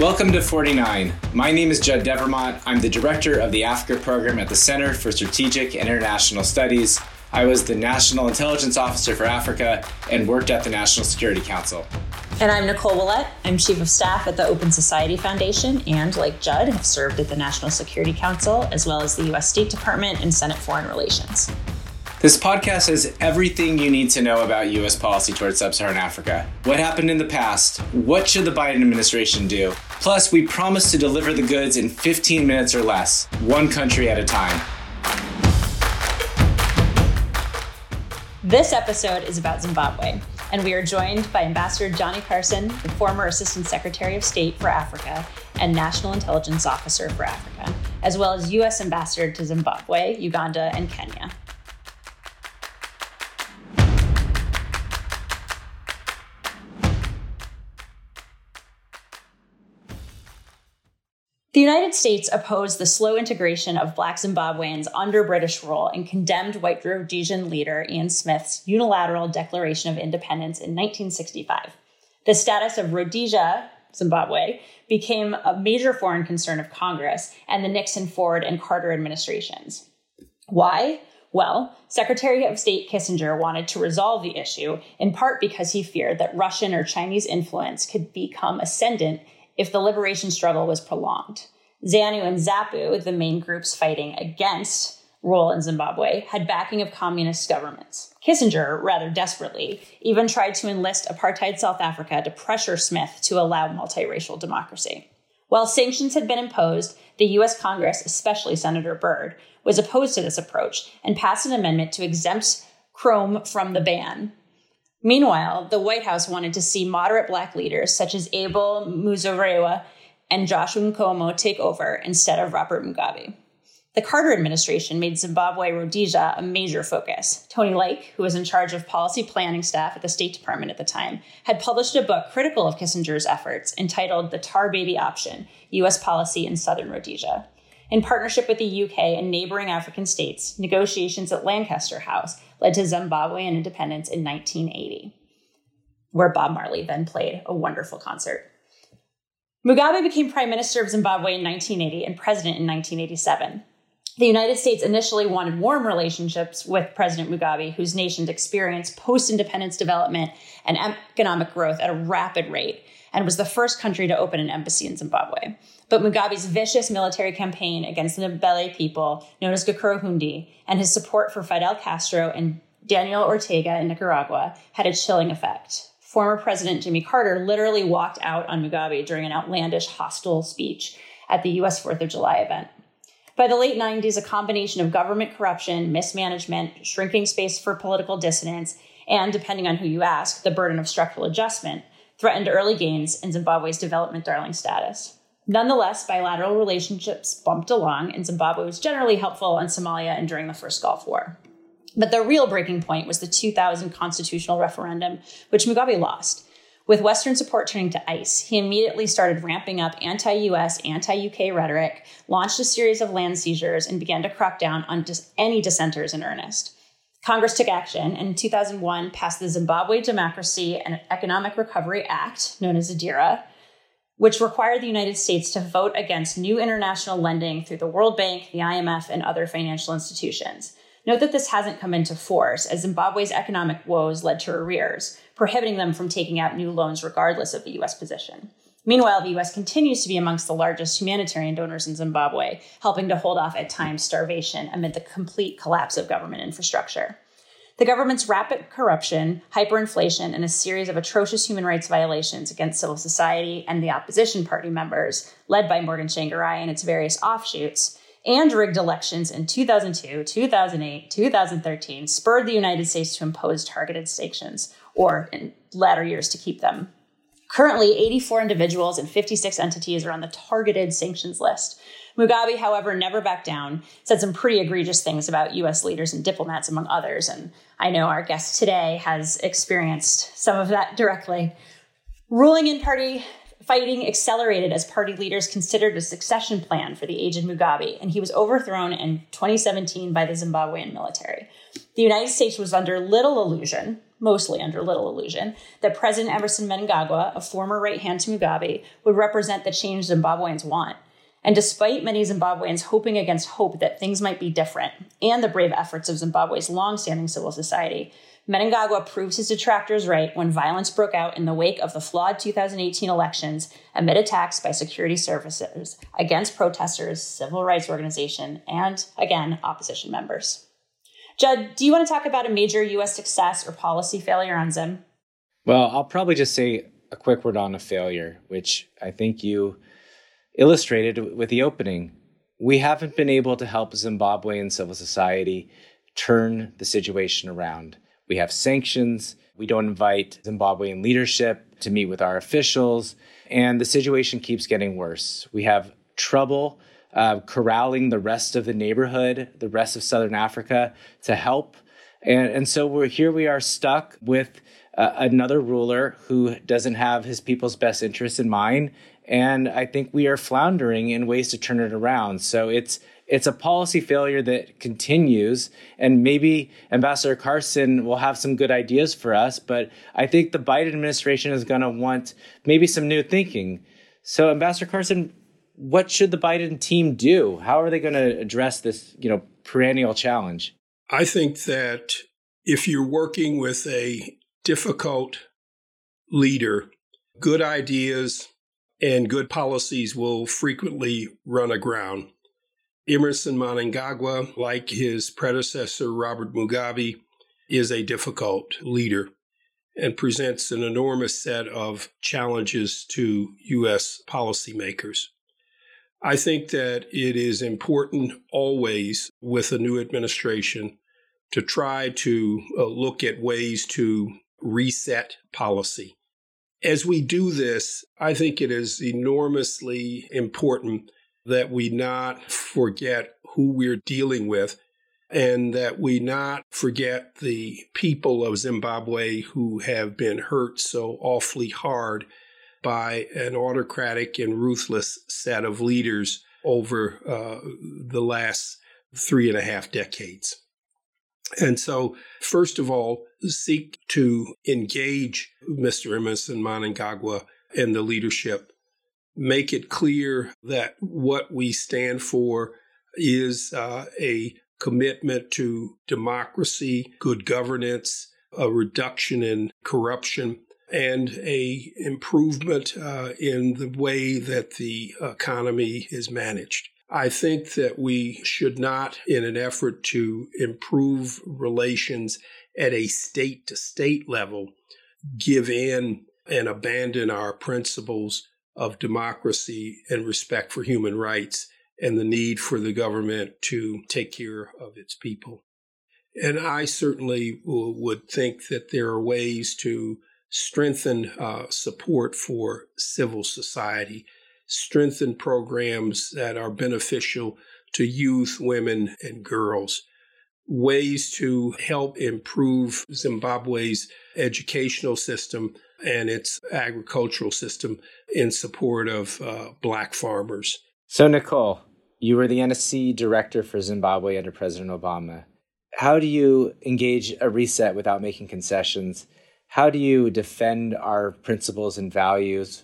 Welcome to 49. My name is Judd Devermont. I'm the director of the Africa program at the Center for Strategic and International Studies. I was the National Intelligence Officer for Africa and worked at the National Security Council. And I'm Nicole Willett. I'm Chief of Staff at the Open Society Foundation and, like Judd, have served at the National Security Council as well as the U.S. State Department and Senate Foreign Relations. This podcast has everything you need to know about U.S. policy towards sub Saharan Africa. What happened in the past? What should the Biden administration do? Plus, we promise to deliver the goods in 15 minutes or less, one country at a time. This episode is about Zimbabwe, and we are joined by Ambassador Johnnie Carson, the former Assistant Secretary of State for Africa and National Intelligence Officer for Africa, as well as U.S. Ambassador to Zimbabwe, Uganda, and Kenya. The United States opposed the slow integration of black Zimbabweans under British rule and condemned white Rhodesian leader Ian Smith's unilateral declaration of independence in 1965. The status of Rhodesia, Zimbabwe, became a major foreign concern of Congress and the Nixon, Ford, and Carter administrations. Why? Well, Secretary of State Kissinger wanted to resolve the issue, in part because he feared that Russian or Chinese influence could become ascendant if the liberation struggle was prolonged. ZANU and ZAPU, the main groups fighting against rule in Zimbabwe, had backing of communist governments. Kissinger, rather desperately, even tried to enlist apartheid South Africa to pressure Smith to allow multiracial democracy. While sanctions had been imposed, the US Congress, especially Senator Byrd, was opposed to this approach and passed an amendment to exempt chrome from the ban. Meanwhile, the White House wanted to see moderate black leaders such as Abel Muzorewa and Joshua Nkomo take over instead of Robert Mugabe. The Carter administration made Zimbabwe Rhodesia a major focus. Tony Lake, who was in charge of policy planning staff at the State Department at the time, had published a book critical of Kissinger's efforts entitled The Tar Baby Option U.S. Policy in Southern Rhodesia. In partnership with the UK and neighboring African states, negotiations at Lancaster House led to Zimbabwean independence in 1980, where Bob Marley then played a wonderful concert. Mugabe became Prime Minister of Zimbabwe in 1980 and President in 1987. The United States initially wanted warm relationships with President Mugabe, whose nation experienced post independence development and economic growth at a rapid rate, and was the first country to open an embassy in Zimbabwe. But Mugabe's vicious military campaign against the Ndebele people, known as Gukurahundi, and his support for Fidel Castro and Daniel Ortega in Nicaragua had a chilling effect. Former President Jimmy Carter literally walked out on Mugabe during an outlandish hostile speech at the US 4th of July event. By the late 90s, a combination of government corruption, mismanagement, shrinking space for political dissidents, and, depending on who you ask, the burden of structural adjustment threatened early gains in Zimbabwe's development darling status. Nonetheless, bilateral relationships bumped along, and Zimbabwe was generally helpful in Somalia and during the first Gulf War. But the real breaking point was the 2000 constitutional referendum, which Mugabe lost. With Western support turning to ICE, he immediately started ramping up anti US, anti UK rhetoric, launched a series of land seizures, and began to crack down on dis- any dissenters in earnest. Congress took action and in 2001 passed the Zimbabwe Democracy and Economic Recovery Act, known as ZADERA, which required the United States to vote against new international lending through the World Bank, the IMF, and other financial institutions. Note that this hasn't come into force, as Zimbabwe's economic woes led to arrears, prohibiting them from taking out new loans regardless of the US position. Meanwhile, the US continues to be amongst the largest humanitarian donors in Zimbabwe, helping to hold off at times starvation amid the complete collapse of government infrastructure. The government's rapid corruption, hyperinflation, and a series of atrocious human rights violations against civil society and the opposition party members, led by Morgan Tsvangirai and its various offshoots, and rigged elections in 2002, 2008, 2013 spurred the United States to impose targeted sanctions, or in latter years to keep them Currently, 84 individuals and 56 entities are on the targeted sanctions list. Mugabe, however, never backed down, said some pretty egregious things about US leaders and diplomats, among others. And I know our guest today has experienced some of that directly. Ruling in party Fighting accelerated as party leaders considered a succession plan for the aged Mugabe, and he was overthrown in 2017 by the Zimbabwean military. The United States was under little illusion, mostly under little illusion, that President Emmerson Mnangagwa, a former right hand to Mugabe, would represent the change Zimbabweans want. And despite many Zimbabweans hoping against hope that things might be different, and the brave efforts of Zimbabwe's long-standing civil society, Mnangagwa proves his detractors right when violence broke out in the wake of the flawed 2018 elections amid attacks by security services against protesters, civil rights organizations, and, again, opposition members. Judd, do you want to talk about a major U.S. success or policy failure on Zim? Well, I'll probably just say a quick word on a failure, which I think you illustrated with the opening. We haven't been able to help Zimbabwean civil society turn the situation around. We have sanctions. We don't invite Zimbabwean leadership to meet with our officials. And the situation keeps getting worse. We have trouble uh, corralling the rest of the neighborhood, the rest of Southern Africa to help. And, and so we're here we are stuck with uh, another ruler who doesn't have his people's best interests in mind. And I think we are floundering in ways to turn it around. So it's it's a policy failure that continues. And maybe Ambassador Carson will have some good ideas for us, but I think the Biden administration is going to want maybe some new thinking. So, Ambassador Carson, what should the Biden team do? How are they going to address this, you know, perennial challenge? I think that if you're working with a difficult leader, good ideas and good policies will frequently run aground. Emmerson Mnangagwa, like his predecessor Robert Mugabe, is a difficult leader and presents an enormous set of challenges to U.S. policymakers. I think that it is important always with a new administration to try to uh, look at ways to reset policy. As we do this, I think it is enormously important that we not forget who we're dealing with and that we not forget the people of Zimbabwe who have been hurt so awfully hard by an autocratic and ruthless set of leaders over uh, the last three and a half decades. And so, first of all, seek to engage Mr. Emmerson Mnangagwa and the leadership. Make it clear that what we stand for is uh, a commitment to democracy, good governance, a reduction in corruption, and a improvement uh, in the way that the economy is managed. I think that we should not, in an effort to improve relations at a state to state level, give in and abandon our principles of democracy and respect for human rights and the need for the government to take care of its people. And I certainly would think that there are ways to strengthen uh, support for civil society, strengthen programs that are beneficial to youth, women, and girls, ways to help improve Zimbabwe's educational system and its agricultural system in support of uh, black farmers. So, Nicole, you were the NSC director for Zimbabwe under President Obama. How do you engage a reset without making concessions? how do you defend our principles and values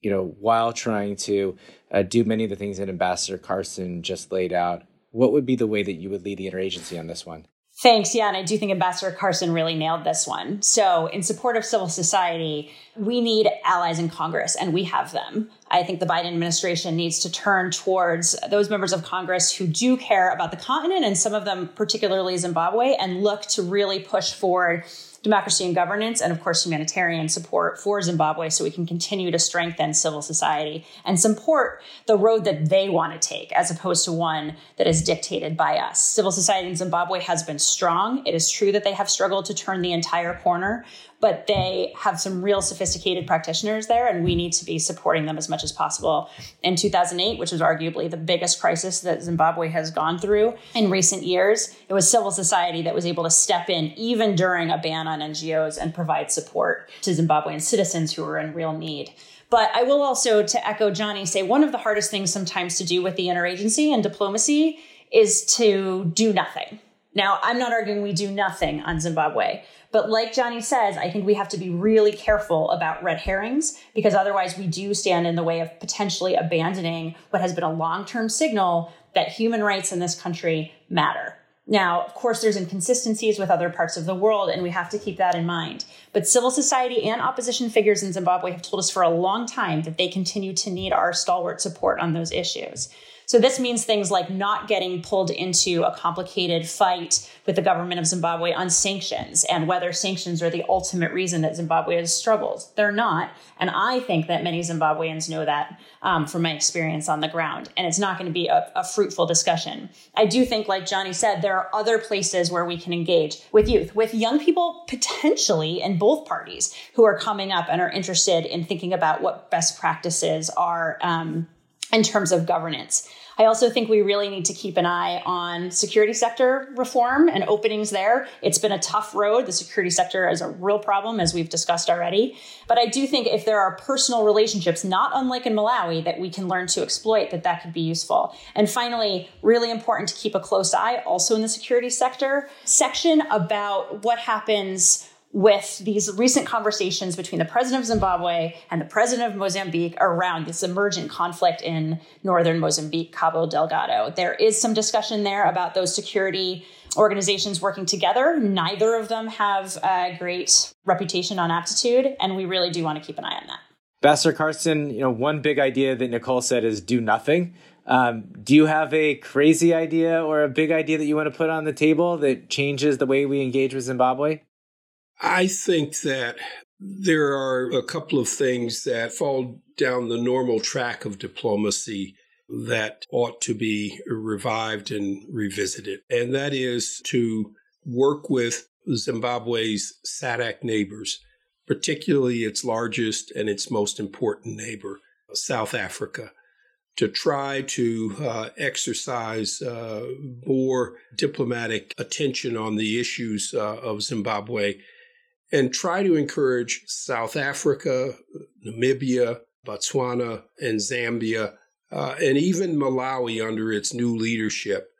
you know while trying to uh, do many of the things that ambassador carson just laid out what would be the way that you would lead the interagency on this one Thanks. Yeah. And I do think Ambassador Carson really nailed this one. So, in support of civil society, we need allies in Congress, and we have them. I think the Biden administration needs to turn towards those members of Congress who do care about the continent, and some of them, particularly Zimbabwe, and look to really push forward democracy and governance, and of course, humanitarian support for Zimbabwe so we can continue to strengthen civil society and support the road that they want to take as opposed to one that is dictated by us. Civil society in Zimbabwe has been strong. It is true that they have struggled to turn the entire corner, but they have some real sophisticated practitioners there, and we need to be supporting them as much as possible. In 2008, which was arguably the biggest crisis that Zimbabwe has gone through in recent years, it was civil society that was able to step in even during a ban on NGOs and provide support to Zimbabwean citizens who were in real need. But I will also, to echo Johnnie, say one of the hardest things sometimes to do with the interagency and diplomacy is to do nothing. Now, I'm not arguing we do nothing on Zimbabwe, but like Johnnie says, I think we have to be really careful about red herrings because otherwise we do stand in the way of potentially abandoning what has been a long term signal that human rights in this country matter. Now, of course, there's inconsistencies with other parts of the world, and we have to keep that in mind. But civil society and opposition figures in Zimbabwe have told us for a long time that they continue to need our stalwart support on those issues. So this means things like not getting pulled into a complicated fight with the government of Zimbabwe on sanctions and whether sanctions are the ultimate reason that Zimbabwe has struggled. They're not. And I think that many Zimbabweans know that um, from my experience on the ground. And it's not going to be a, a fruitful discussion. I do think, like Johnnie said, there are other places where we can engage with youth, with young people potentially in both parties who are coming up and are interested in thinking about what best practices are um, in terms of governance. I also think we really need to keep an eye on security sector reform and openings there. It's been a tough road. The security sector is a real problem, as we've discussed already. But I do think if there are personal relationships, not unlike in Malawi, that we can learn to exploit, that that could be useful. And finally, really important to keep a close eye also in the security sector section about what happens with these recent conversations between the president of Zimbabwe and the president of Mozambique around this emergent conflict in northern Mozambique, Cabo Delgado. There is some discussion there about those security organizations working together. Neither of them have a great reputation on aptitude, and we really do want to keep an eye on that. Ambassador Carson, you know, one big idea that Nicole said is do nothing. Um, do you have a crazy idea or a big idea that you want to put on the table that changes the way we engage with Zimbabwe? I think that there are a couple of things that fall down the normal track of diplomacy that ought to be revived and revisited. And that is to work with Zimbabwe's SADC neighbors, particularly its largest and its most important neighbor, South Africa, to try to uh, exercise uh, more diplomatic attention on the issues uh, of Zimbabwe and try to encourage South Africa, Namibia, Botswana, and Zambia, uh, and even Malawi under its new leadership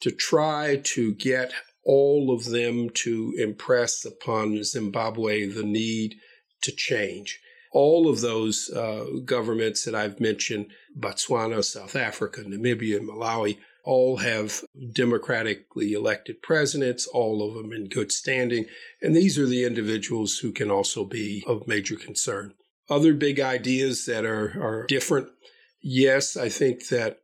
to try to get all of them to impress upon Zimbabwe the need to change. All of those uh, governments that I've mentioned, Botswana, South Africa, Namibia, and Malawi, all have democratically elected presidents, all of them in good standing. And these are the individuals who can also be of major concern. Other big ideas that are, are different. Yes, I think that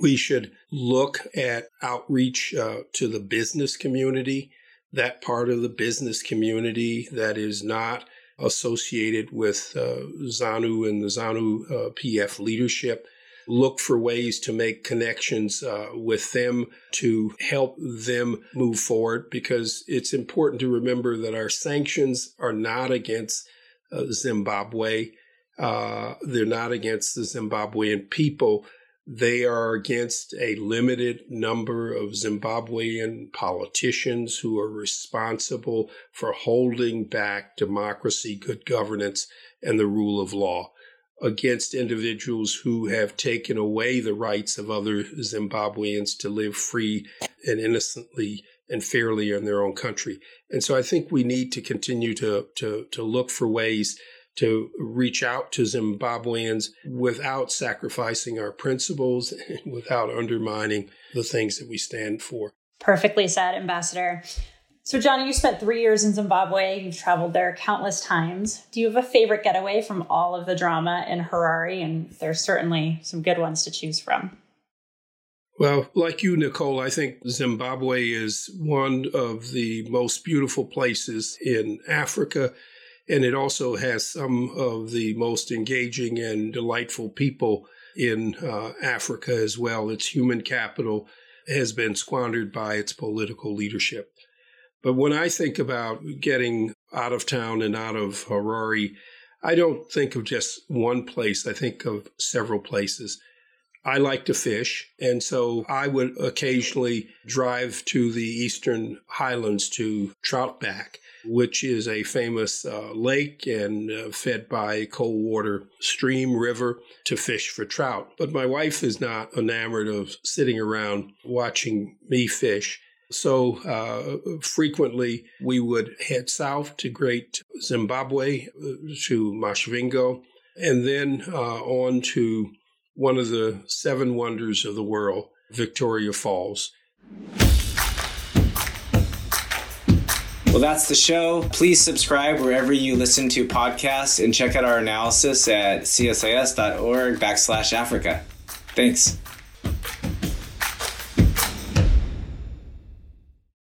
we should look at outreach uh, to the business community, that part of the business community that is not associated with uh, ZANU and the ZANU uh, PF leadership look for ways to make connections uh, with them to help them move forward because it's important to remember that our sanctions are not against uh, Zimbabwe. Uh, they're not against the Zimbabwean people. They are against a limited number of Zimbabwean politicians who are responsible for holding back democracy, good governance, and the rule of law against individuals who have taken away the rights of other Zimbabweans to live free and innocently and fairly in their own country. And so I think we need to continue to, to, to look for ways to reach out to Zimbabweans without sacrificing our principles and without undermining the things that we stand for. Perfectly said, Ambassador. So, Johnnie, you spent three years in Zimbabwe. You've traveled there countless times. Do you have a favorite getaway from all of the drama in Harare? And there's certainly some good ones to choose from. Well, like you, Nicole, I think Zimbabwe is one of the most beautiful places in Africa. And it also has some of the most engaging and delightful people in uh, Africa as well. Its human capital has been squandered by its political leadership. But when I think about getting out of town and out of Harare, I don't think of just one place, I think of several places. I like to fish, and so I would occasionally drive to the eastern highlands to Troutbeck, which is a famous uh, lake and uh, fed by cold water Stream River to fish for trout. But my wife is not enamored of sitting around watching me fish. So uh, frequently we would head south to Great Zimbabwe, uh, to Masvingo, and then uh, on to one of the seven wonders of the world, Victoria Falls. Well, that's the show. Please subscribe wherever you listen to podcasts and check out our analysis at csis.org backslash Africa. Thanks.